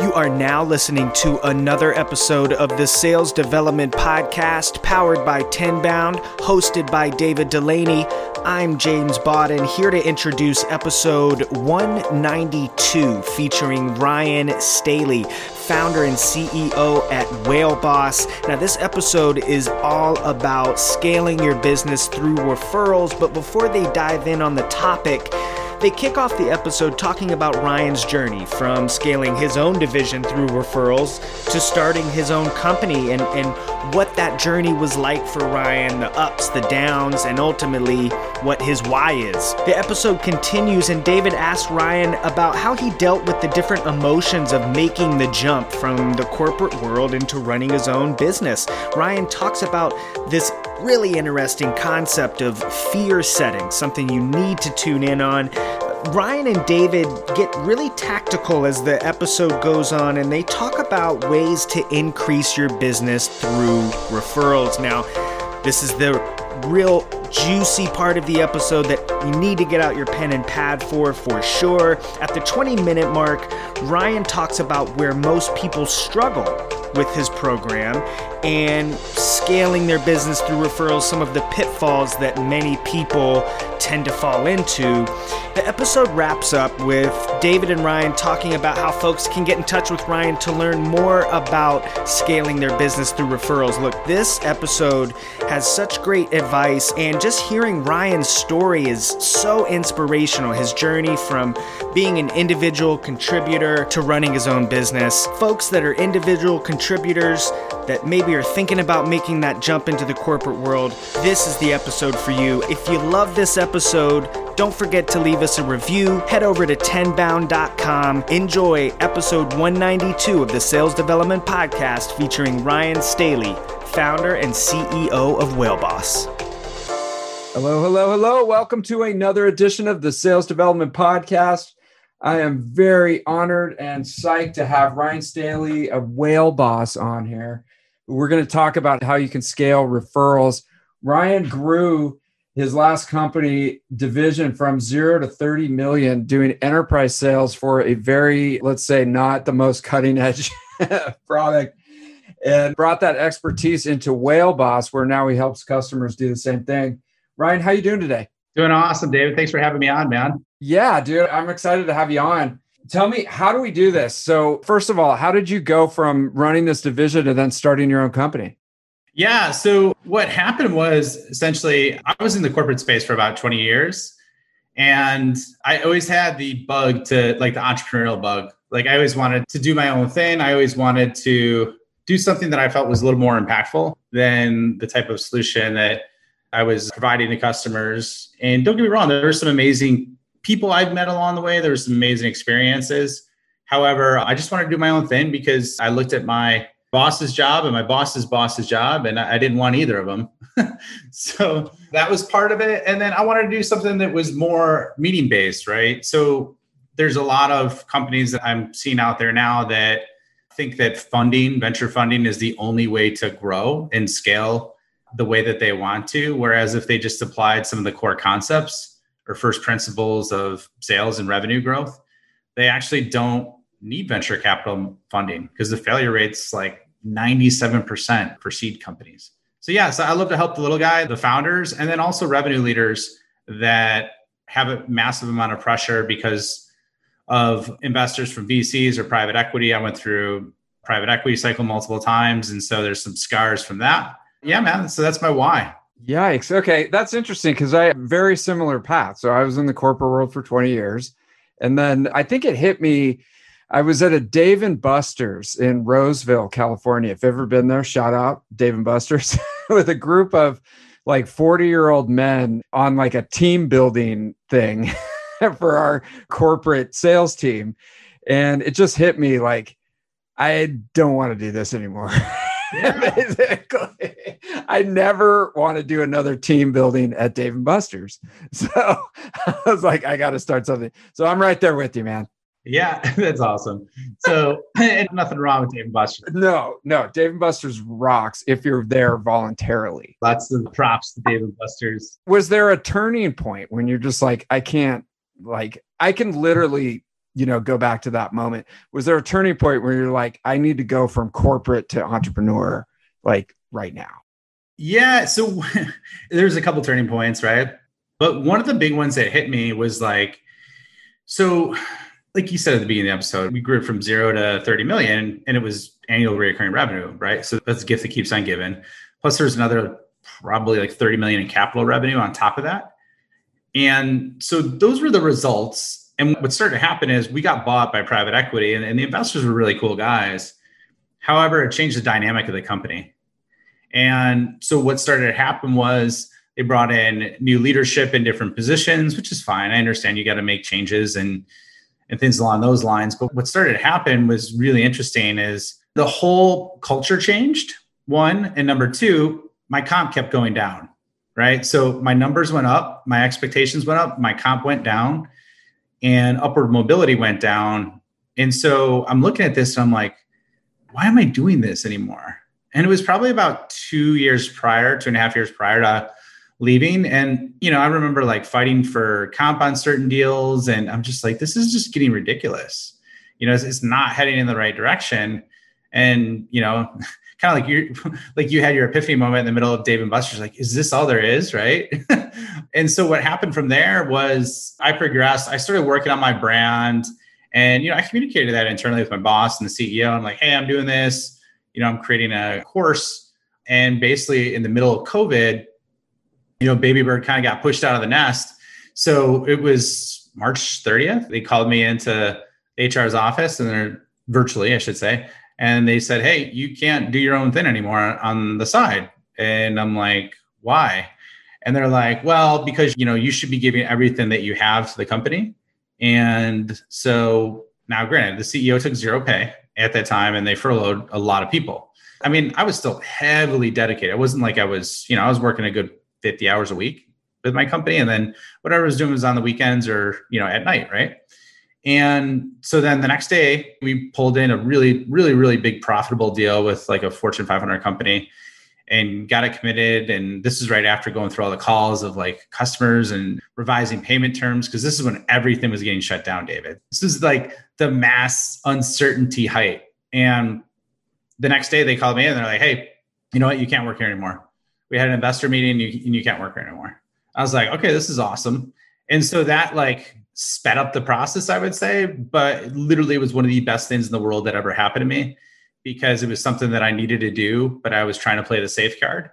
You are now listening to another episode of the Sales Development Podcast powered by Tenbound, hosted by David Dulany. I'm James Bodden, here to introduce episode 192 featuring Ryan Staley, founder and CEO at Whaleboss. Now, this episode is all about scaling your business through referrals, but before they dive in on the topic, they kick off the episode talking about Ryan's journey from scaling his own division through referrals to starting his own company and, and what that journey was like for Ryan, the ups, the downs, and ultimately what his why is. The episode continues, and David asks Ryan about how he dealt with the different emotions of making the jump from the corporate world into running his own business. Ryan talks about this really interesting concept of fear setting, something you need to tune in on. Ryan and David get really tactical as the episode goes on, and they talk about ways to increase your business through referrals. Now, this is the real juicy part of the episode that you need to get out your pen and pad for, for sure. At the 20 minute mark, Ryan talks about where most people struggle with his program and scaling their business through referrals, some of the pitfalls that many people tend to fall into. The episode wraps up with David and Ryan talking about how folks can get in touch with Ryan to learn more about scaling their business through referrals. Look, this episode has such great advice, and just hearing Ryan's story is so inspirational. His journey from being an individual contributor to running his own business. Folks that are individual contributors that maybe are thinking about making that jump into the corporate world, this is the episode for you. If you love this episode, don't forget to leave us a review. Head over to tenbound.com. Enjoy episode 192 of the Sales Development Podcast featuring Ryan Staley, founder and CEO of Whaleboss. Hello, hello, hello. Welcome to another edition of the Sales Development Podcast. I am very honored and psyched to have Ryan Staley of Whaleboss on here. We're going to talk about how you can scale referrals. Ryan grew his last company division from zero to 30 million doing enterprise sales for a very, let's say, not the most cutting edge product and brought that expertise into Whaleboss, where now he helps customers do the same thing. Ryan, how you doing today? Doing awesome, David. Thanks for having me on, man. Yeah, dude, I'm excited to have you on. Tell me, how do we do this? So, first of all, how did you go from running this division to then starting your own company? Yeah. So, what happened was essentially, I was in the corporate space for about 20 years. And I always had the bug to like the entrepreneurial bug. Like, I always wanted to do my own thing. I always wanted to do something that I felt was a little more impactful than the type of solution that I was providing to customers. And don't get me wrong, there were some amazing people I've met along the way. There some amazing experiences. However, I just wanted to do my own thing because I looked at my boss's job and my boss's boss's job, and I didn't want either of them. so that was part of it. And then I wanted to do something that was more meeting based, right? So there's a lot of companies that I'm seeing out there now that think that funding, venture funding, is the only way to grow and scale the way that they want to. Whereas if they just applied some of the core concepts or first principles of sales and revenue growth, they actually don't need venture capital funding because the failure rate's like 97% for seed companies. So yeah, so I love to help the little guy, the founders, and then also revenue leaders that have a massive amount of pressure because of investors from VCs or private equity. I went through private equity cycle multiple times, and so there's some scars from that. Yeah, man. So that's my why. Yikes. Okay. That's interesting because I very similar path. So I was in the corporate world for 20 years. And then I think it hit me. I was at a Dave and Buster's in Roseville, California. If you've ever been there, shout out Dave and Buster's with a group of like 40 year old men on like a team building thing for our corporate sales team. And it just hit me like, I don't want to do this anymore. Yeah. Basically, I never want to do another team building at Dave and Buster's. So I was like, I got to start something. So I'm right there with you, man. Yeah, that's awesome. So, and nothing wrong with Dave and Buster's. No, no, Dave and Buster's rocks if you're there voluntarily. Lots of props to Dave and Buster's. Was there a turning point when you're just like, I can't, like, I can literally you know, go back to that moment. Was there a turning point where you're like, I need to go from corporate to entrepreneur, like right now? Yeah. So there's a couple turning points, right? But one of the big ones that hit me was like, so like you said at the beginning of the episode, we grew from zero to 30 million and it was annual recurring revenue, right? So that's a gift that keeps on giving. Plus there's another probably like 30 million in capital revenue on top of that. And so those were the results. And what started to happen is we got bought by private equity and, and the investors were really cool guys. However, it changed the dynamic of the company. And so what started to happen was they brought in new leadership in different positions, which is fine. I understand you got to make changes and and things along those lines. But what started to happen was really interesting is the whole culture changed. One and number two, my comp kept going down. Right. So my numbers went up, my expectations went up, my comp went down, and upward mobility went down. And so I'm looking at this and I'm like, why am I doing this anymore? And it was probably about two years prior, two and a half years prior to leaving. And, you know, I remember like fighting for comp on certain deals. And I'm just like, this is just getting ridiculous. You know, it's, it's not heading in the right direction. And, you know, kind of like you like you had your epiphany moment in the middle of Dave and Buster's, like, is this all there is? Right. and so what happened from there was I progressed. I started working on my brand. And, you know, I communicated that internally with my boss and the CEO. I'm like, hey, I'm doing this you know, I'm creating a course. And basically, in the middle of COVID, you know, Baby Bird kind of got pushed out of the nest. So it was March 30th. They called me into HR's office and they're virtually, I should say. And they said, Hey, you can't do your own thing anymore on the side. And I'm like, why? And they're like, well, because you know, you should be giving everything that you have to the company. And so now granted, the CEO took zero pay at that time and they furloughed a lot of people. I mean, I was still heavily dedicated. It wasn't like I was, you know, I was working a good 50 hours a week with my company and then whatever I was doing was on the weekends or, you know, at night, right? And so then the next day we pulled in a really really really big profitable deal with like a Fortune 500 company and got it committed. And this is right after going through all the calls of like customers and revising payment terms because this is when everything was getting shut down david. This is like the mass uncertainty height. And the next day they called me and they're like hey you know what? You can't work here anymore. We had an investor meeting and you, and you can't work here anymore. I was like okay this is awesome. And so that like sped up the process i would say but literally it was one of the best things in the world that ever happened to me because it was something that I needed to do, but I was trying to play the safe card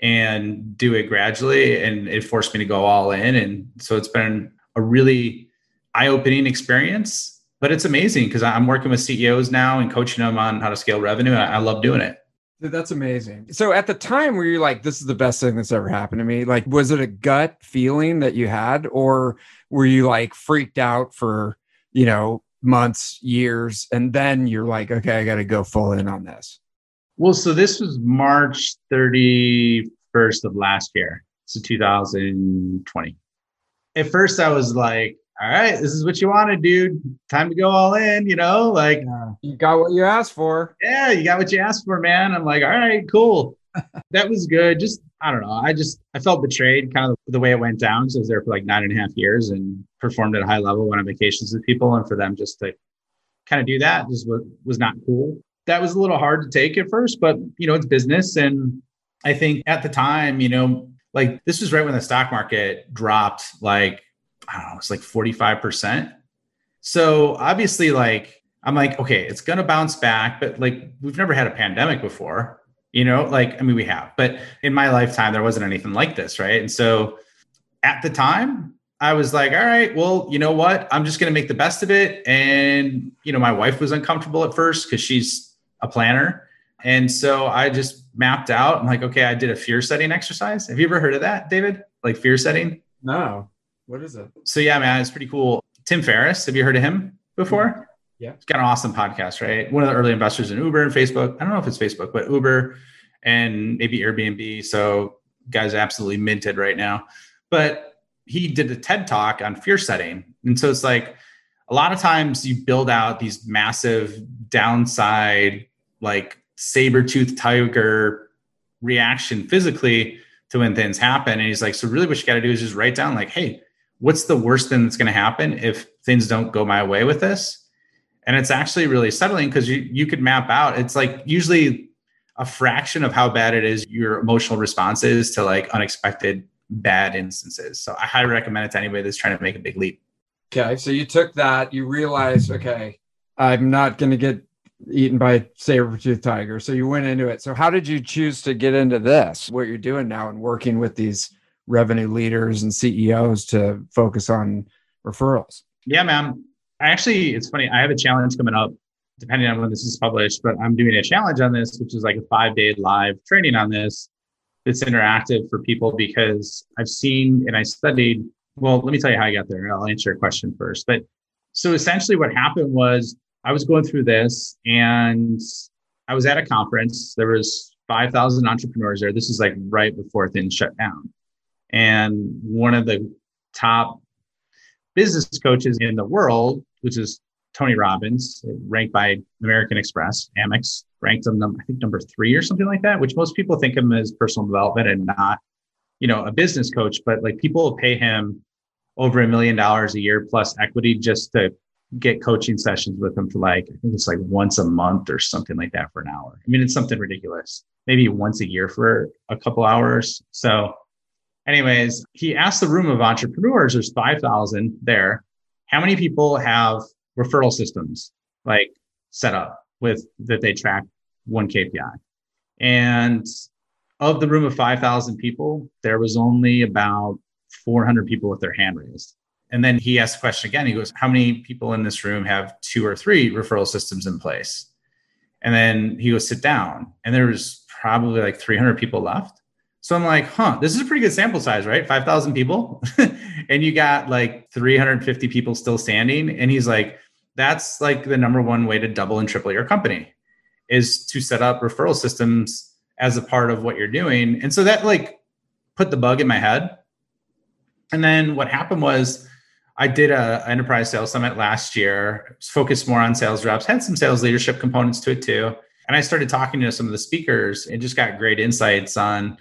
and do it gradually. And it forced me to go all in. And so it's been a really eye opening experience, but it's amazing because I'm working with CEOs now and coaching them on how to scale revenue. I, love doing it. That's amazing. So at the time were you're like, this is the best thing that's ever happened to me? Like, was it a gut feeling that you had, or were you like freaked out for, you know, months, years, and then you're like, okay, I got to go full in on this? Well, so this was March 31st of last year. So 2020. At first, I was like, all right, this is what you wanted, dude. Time to go all in, you know, like yeah, you got what you asked for. Yeah, you got what you asked for, man. I'm like, all right, cool. that was good. Just I don't know. I just I felt betrayed kind of the way it went down. So I was there for like nine and a half years and performed at a high level, went on vacations with people, and for them just to kind of do that just was, was not cool. That was a little hard to take at first, but you know, it's business. And I think at the time, you know, like this was right when the stock market dropped like, I don't know, it's like 45%. So obviously, like, I'm like, okay, it's gonna bounce back, but like we've never had a pandemic before you know like i mean we have but in my lifetime there wasn't anything like this right? And so at the time i was like all right well you know what? I'm just going to make the best of it. And you know my wife was uncomfortable at first because she's a planner. And so i just mapped out. I'm like okay i did a fear setting exercise. Have you ever heard of that david? Like fear setting no what is it so yeah man it's pretty cool tim ferriss have you heard of him before yeah. It's got an awesome podcast, right? One of the early investors in Uber and Facebook. I don't know if it's Facebook, but Uber and maybe Airbnb. So guys absolutely minted right now. But he did a TED talk on fear setting. And so it's like a lot of times you build out these massive downside, like saber tooth tiger reaction physically to when things happen. And he's like, so really what you got to do is just write down like, hey, what's the worst thing that's going to happen if things don't go my way with this? And it's actually really settling because you you could map out. It's like usually a fraction of how bad it is your emotional response is to like unexpected bad instances. So I highly recommend it to anybody that's trying to make a big leap. Okay, so you took that, you realized, okay, I'm not going to get eaten by saber-tooth tiger. So you went into it. So how did you choose to get into this? What you're doing now and working with these revenue leaders and CEOs to focus on referrals? Yeah, man. Actually, it's funny. I have a challenge coming up, depending on when this is published, but I'm doing a challenge on this, which is like a five day live training on this. It's interactive for people because I've seen and I studied. Well, let me tell you how I got there. I'll answer your question first. But so essentially, what happened was I was going through this and I was at a conference. There was 5,000 entrepreneurs there. This is like right before things shut down. And one of the top business coaches in the world, which is Tony Robbins, ranked by American Express, Amex, ranked him, I think, number three or something like that, which most people think of him as personal development and not, you know, a business coach. But like people pay him over a million dollars a year plus equity just to get coaching sessions with him for like, I think it's like once a month or something like that for an hour. I mean, it's something ridiculous. Maybe once a year for a couple hours. So, anyways, he asked the room of entrepreneurs, there's 5,000 there. How many people have referral systems like set up with that they track one KPI? And of the room of 5,000 people, there was only about 400 people with their hand raised. And then he asked the question again. He goes, How many people in this room have two or three referral systems in place? And then he goes, Sit down. And there was probably like 300 people left. So I'm like, huh, this is a pretty good sample size, right? 5,000 people. and you got like 350 people still standing. And he's like, that's like the number one way to double and triple your company is to set up referral systems as a part of what you're doing. And so that like put the bug in my head. And then what happened was I did a enterprise sales summit last year, focused more on sales reps, had some sales leadership components to it too. And I started talking to some of the speakers and just got great insights on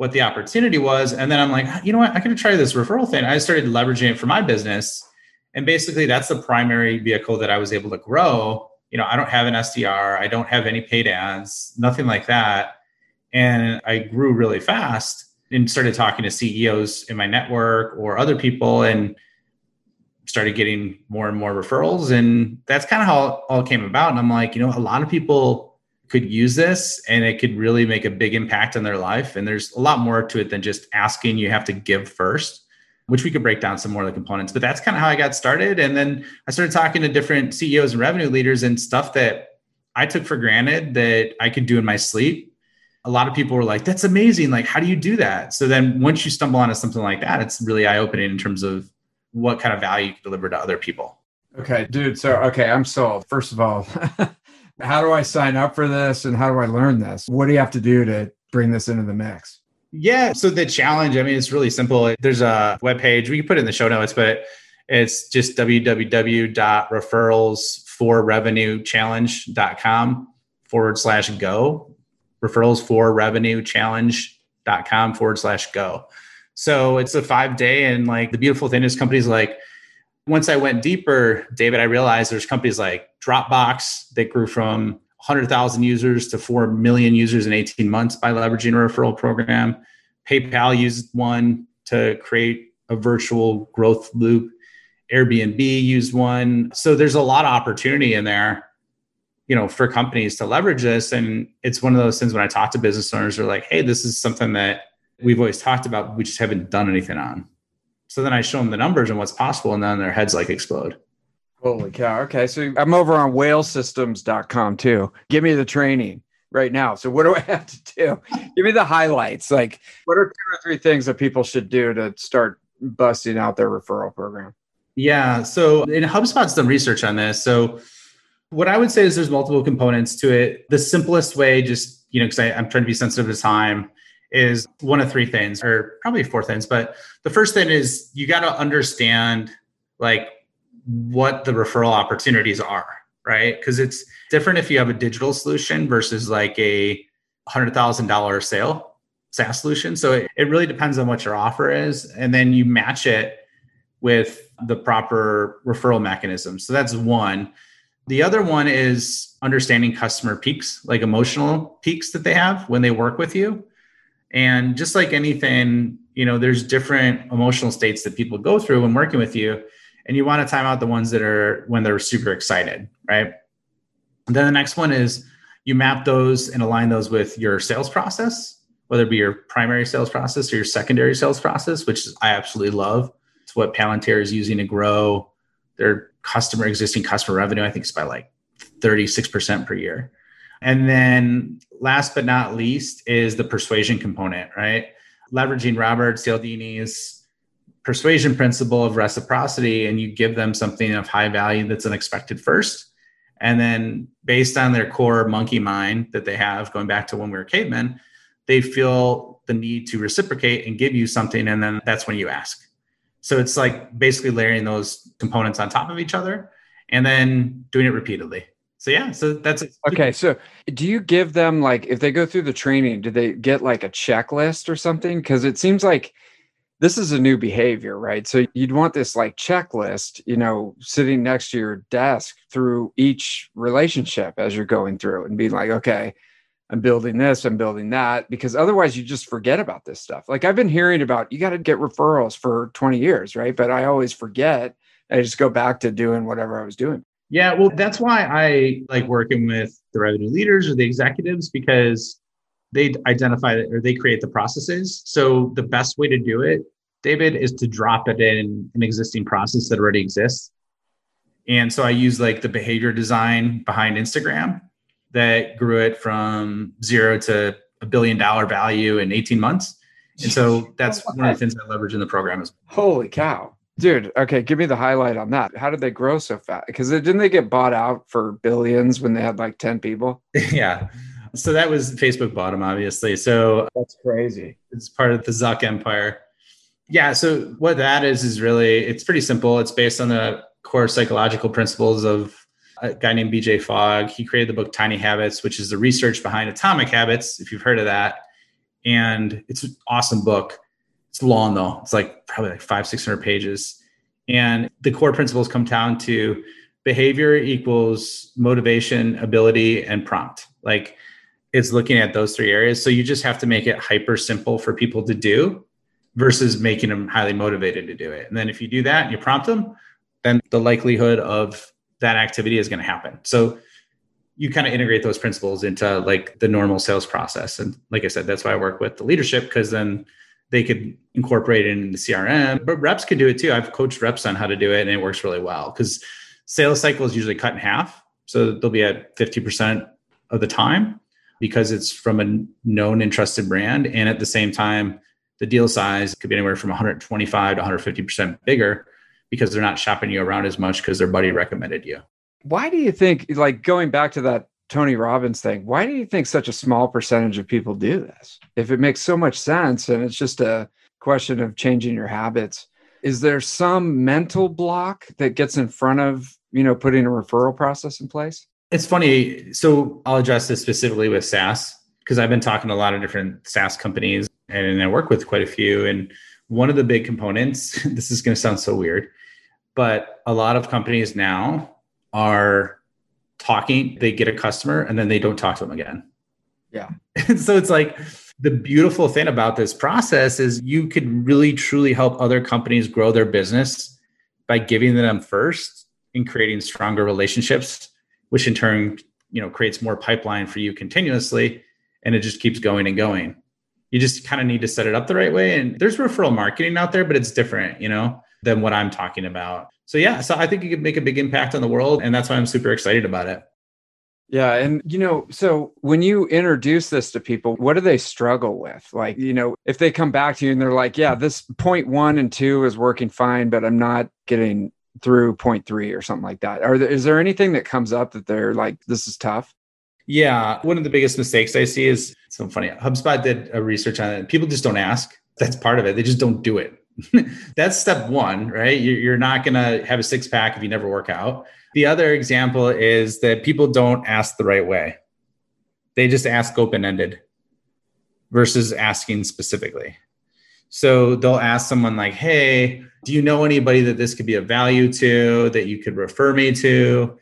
what the opportunity was. And then I'm like, you know what, I could try this referral thing. I started leveraging it for my business. And basically that's the primary vehicle that I was able to grow. You know, I don't have an SDR, I don't have any paid ads, nothing like that. And I grew really fast and started talking to CEOs in my network or other people. And started getting more and more referrals. And that's kind of how it all came about. And I'm like, you know, a lot of people could use this and it could really make a big impact on their life. And there's a lot more to it than just asking you have to give first, which we could break down some more of the components. But that's kind of how I got started. And then I started talking to different CEOs and revenue leaders and stuff that I took for granted that I could do in my sleep. A lot of people were like, that's amazing. Like, how do you do that? So then once you stumble onto something like that, it's really eye opening in terms of what kind of value you can deliver to other people. Okay, dude. So, okay, I'm sold. First of all, how do I sign up for this and how do I learn this? What do you have to do to bring this into the mix? Yeah. So, the challenge, I mean, it's really simple. There's a webpage, we can put it in the show notes, but it's just www.referrals4revenuechallenge.com forward slash go. Referrals forward slash go. So it's a five day. And like the beautiful thing is companies like, once I went deeper, David, I realized there's companies like Dropbox that grew from 100,000 users to 4 million users in 18 months by leveraging a referral program. PayPal used one to create a virtual growth loop. Airbnb used one. So there's a lot of opportunity in there, you know, for companies to leverage this. And it's one of those things when I talk to business owners, they're like, hey, this is something that we've always talked about, we just haven't done anything on. So then I show them the numbers and what's possible, and then their heads like explode. Holy cow. Okay. So I'm over on whalesystems.com too. Give me the training right now. So what do I have to do? Give me the highlights. Like what are two or three things that people should do to start busting out their referral program? Yeah. So in HubSpot's done research on this. So what I would say is there's multiple components to it. The simplest way, just, you know, because I'm trying to be sensitive to time, is one of three things, or probably four things. But the first thing is you got to understand like what the referral opportunities are, right? Because it's different if you have a digital solution versus like a hundred thousand dollar sale SaaS solution. So it, it really depends on what your offer is, and then you match it with the proper referral mechanism. So that's one. The other one is understanding customer peaks, like emotional peaks that they have when they work with you. And just like anything, you know, there's different emotional states that people go through when working with you. And you want to time out the ones that are when they're super excited, right? And then the next one is you map those and align those with your sales process, whether it be your primary sales process or your secondary sales process, which I absolutely love. It's what Palantir is using to grow their customer, existing customer revenue. I think it's by like 36% per year. And then last but not least is the persuasion component, right? Leveraging Robert Cialdini's persuasion principle of reciprocity, and you give them something of high value that's unexpected first. And then based on their core monkey mind that they have, going back to when we were cavemen, they feel the need to reciprocate and give you something. And then that's when you ask. So it's like basically layering those components on top of each other and then doing it repeatedly so yeah so that's okay so do you give them like if they go through the training do they get like a checklist or something? Because it seems like this is a new behavior right? So you'd want this like checklist you know sitting next to your desk through each relationship as you're going through and being like okay i'm building this i'm building that because otherwise you just forget about this stuff. Like i've been hearing about you got to get referrals for 20 years right? But i always forget. I just go back to doing whatever i was doing yeah, well, that's why I like working with the revenue leaders or the executives because they identify or they create the processes. So the best way to do it, David, is to drop it in an existing process that already exists. And so I use like the behavior design behind Instagram that grew it from zero to a billion dollar value in 18 months. And so that's one of the things I leverage in the program is holy cow. Dude, okay, give me the highlight on that. How did they grow so fast? Because didn't they get bought out for billions when they had like 10 people? yeah. So that was Facebook bottom, obviously. So that's crazy. It's part of the Zuck empire. Yeah. So what that is is really it's pretty simple. It's based on the core psychological principles of a guy named BJ Fogg. He created the book Tiny Habits, which is the research behind Atomic Habits, if you've heard of that. And it's an awesome book. It's long though. It's like probably like five, 600 pages. And the core principles come down to behavior equals motivation, ability, and prompt. Like it's looking at those three areas. So you just have to make it hyper simple for people to do versus making them highly motivated to do it. And then if you do that and you prompt them, then the likelihood of that activity is going to happen. So you kind of integrate those principles into like the normal sales process. And like I said, that's why I work with the leadership because then they could incorporate it in the CRM, but reps can do it too. I've coached reps on how to do it and it works really well because sales cycle is usually cut in half. So they'll be at 50% of the time because it's from a known and trusted brand. And at the same time, the deal size could be anywhere from 125 to 150% bigger because they're not shopping you around as much because their buddy recommended you. Why do you think, like going back to that Tony Robbins thing. Why do you think such a small percentage of people do this? If it makes so much sense and it's just a question of changing your habits, is there some mental block that gets in front of, you know, putting a referral process in place? It's funny. So I'll address this specifically with SaaS because I've been talking to a lot of different SaaS companies and I work with quite a few. And one of the big components, this is going to sound so weird, but a lot of companies now are talking, they get a customer and then they don't talk to them again. Yeah. And so it's like the beautiful thing about this process is you could really truly help other companies grow their business by giving them first and creating stronger relationships, which in turn, you know, creates more pipeline for you continuously and it just keeps going and going. You just kind of need to set it up the right way. And there's referral marketing out there, but it's different, you know, than what I'm talking about so yeah, so I think you could make a big impact on the world, and that's why I'm super excited about it. Yeah. And, you know, so when you introduce this to people, what do they struggle with? Like, you know, if they come back to you and they're like, yeah, this point one and two is working fine, but I'm not getting through point three or something like that. Are there, is there anything that comes up that they're like, this is tough? Yeah. One of the biggest mistakes I see is so funny. HubSpot did a research on it. People just don't ask. That's part of it. They just don't do it. That's step one, right? You're not going to have a six pack if you never work out. The other example is that people don't ask the right way. They just ask open ended versus asking specifically. So they'll ask someone like, "Hey, do you know anybody that this could be of value to that you could refer me to?"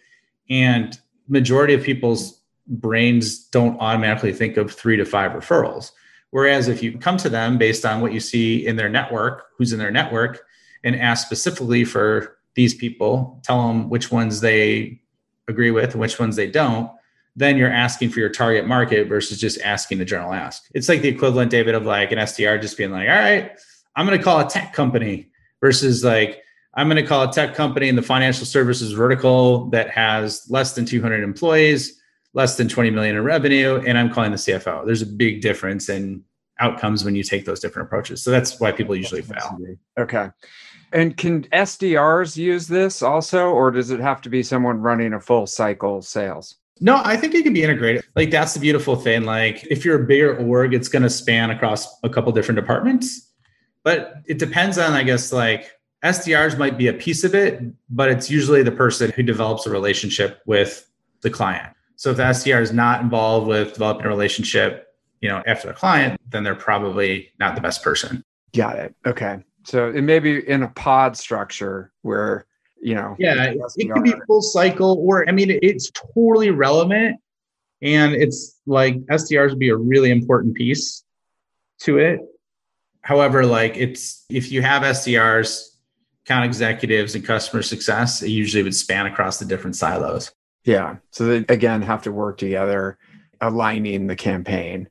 And majority of people's brains don't automatically think of 3 to 5 referrals. Whereas if you come to them based on what you see in their network, who's in their network, and ask specifically for these people, tell them which ones they agree with and which ones they don't, then you're asking for your target market versus just asking the general ask. It's like the equivalent, David, of like an SDR just being like, all right, I'm going to call a tech company versus like, I'm going to call a tech company in the financial services vertical that has less than 200 employees, less than 20 million in revenue, and I'm calling the CFO. There's a big difference in outcomes when you take those different approaches. So that's why people usually fail. Okay. And can SDRs use this also, or does it have to be someone running a full cycle sales? No, I think it can be integrated. Like that's the beautiful thing. Like if you're a bigger org, it's going to span across a couple different departments. But it depends on, I guess, like SDRs might be a piece of it, but it's usually the person who develops a relationship with the client. So if the SDR is not involved with developing a relationship, you know, after the client, then they're probably not the best person. Got it. Okay. So it may be in a pod structure where you know yeah it could be full cycle or i mean it's totally relevant and it's like sdrs would be a really important piece to it however like it's if you have sdrs account executives and customer success it usually would span across the different silos yeah so they again have to work together aligning the campaign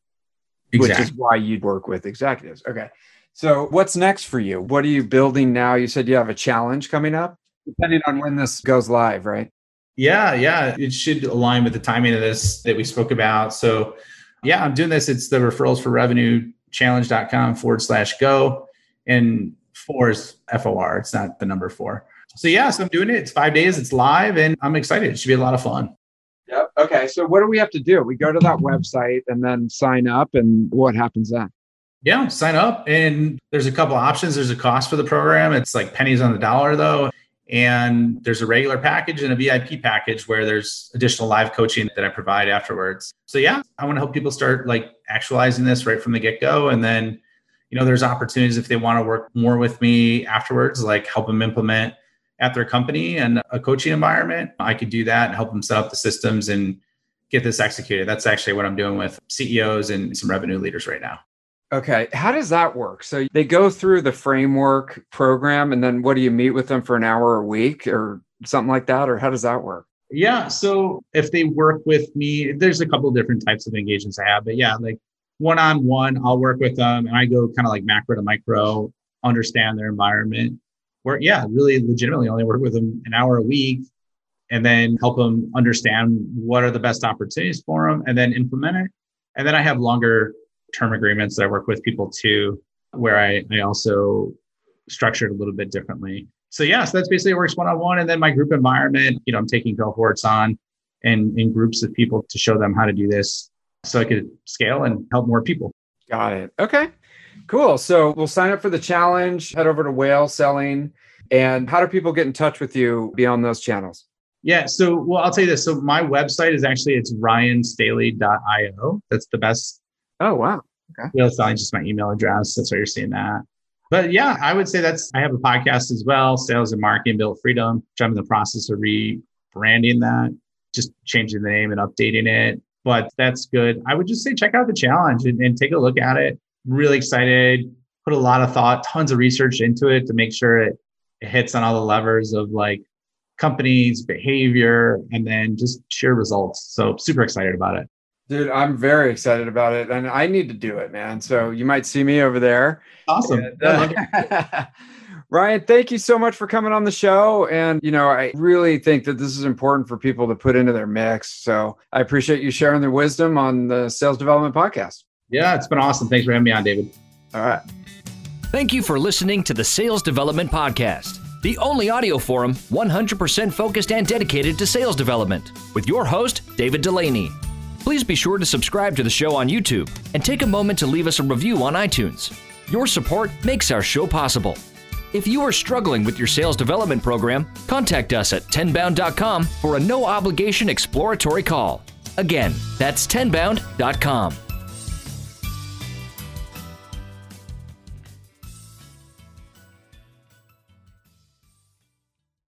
exactly. which is why you'd work with executives okay so what's next for you what are you building now you said you have a challenge coming up depending on when this goes live, right? Yeah, yeah. It should align with the timing of this that we spoke about. So, yeah, I'm doing this. It's the referrals for revenue challenge.com forward slash go. And four is FOR. It's not the number four. So, yeah, so I'm doing it. It's five days, it's live, and I'm excited. It should be a lot of fun. Yep. Okay. So, what do we have to do? We go to that website and then sign up, and what happens then? Yeah, sign up. And there's a couple options. There's a cost for the program. It's like pennies on the dollar, though. And there's a regular package and a VIP package where there's additional live coaching that I provide afterwards. So yeah, I want to help people start like actualizing this right from the get-go. And then, you know, there's opportunities if they want to work more with me afterwards, like help them implement at their company and a coaching environment. I could do that and help them set up the systems and get this executed. That's actually what I'm doing with CEOs and some revenue leaders right now. Okay. How does that work? So they go through the framework program and then what do you meet with them for an hour a week or something like that? Or how does that work? Yeah. So if they work with me, there's a couple different types of engagements I have, but yeah, like one on one, I'll work with them and I go kind of like macro to micro, understand their environment. Where, yeah, really legitimately only work with them an hour a week and then help them understand what are the best opportunities for them and then implement it. And then I have longer term agreements that I work with people too, where I, I also structured a little bit differently. So yeah, so that's basically works one on one. And then my group environment, you know, I'm taking cohorts on and in groups of people to show them how to do this so I could scale and help more people. Got it. Okay. Cool. So we'll sign up for the challenge, head over to whale selling. And how do people get in touch with you beyond those channels? Yeah. So, well, I'll tell you this. So my website is actually, it's ryanstaley.io. That's the best Oh wow. Okay. Yeah, it's just my email address. That's why you're seeing that. But yeah, I would say that's I have a podcast as well, Sales and Marketing Built Freedom, which I'm in the process of rebranding that, just changing the name and updating it. But that's good. I would just say check out the challenge and, and take a look at it. Really excited. Put a lot of thought, tons of research into it to make sure it, it hits on all the levers of like companies, behavior, and then just sheer results. So super excited about it. Dude, I'm very excited about it, and I need to do it, man. So you might see me over there. Awesome. And, uh, Ryan, thank you so much for coming on the show. And you know, I really think that this is important for people to put into their mix. So I appreciate you sharing the wisdom on the Sales Development Podcast. Yeah, it's been awesome. Thanks for having me on, David. All right. Thank you for listening to the Sales Development Podcast, the only audio forum 100% focused and dedicated to sales development, with your host, David Dulany. Please be sure to subscribe to the show on YouTube and take a moment to leave us a review on iTunes. Your support makes our show possible. If you are struggling with your sales development program, contact us at tenbound.com for a no obligation exploratory call. Again, that's tenbound.com.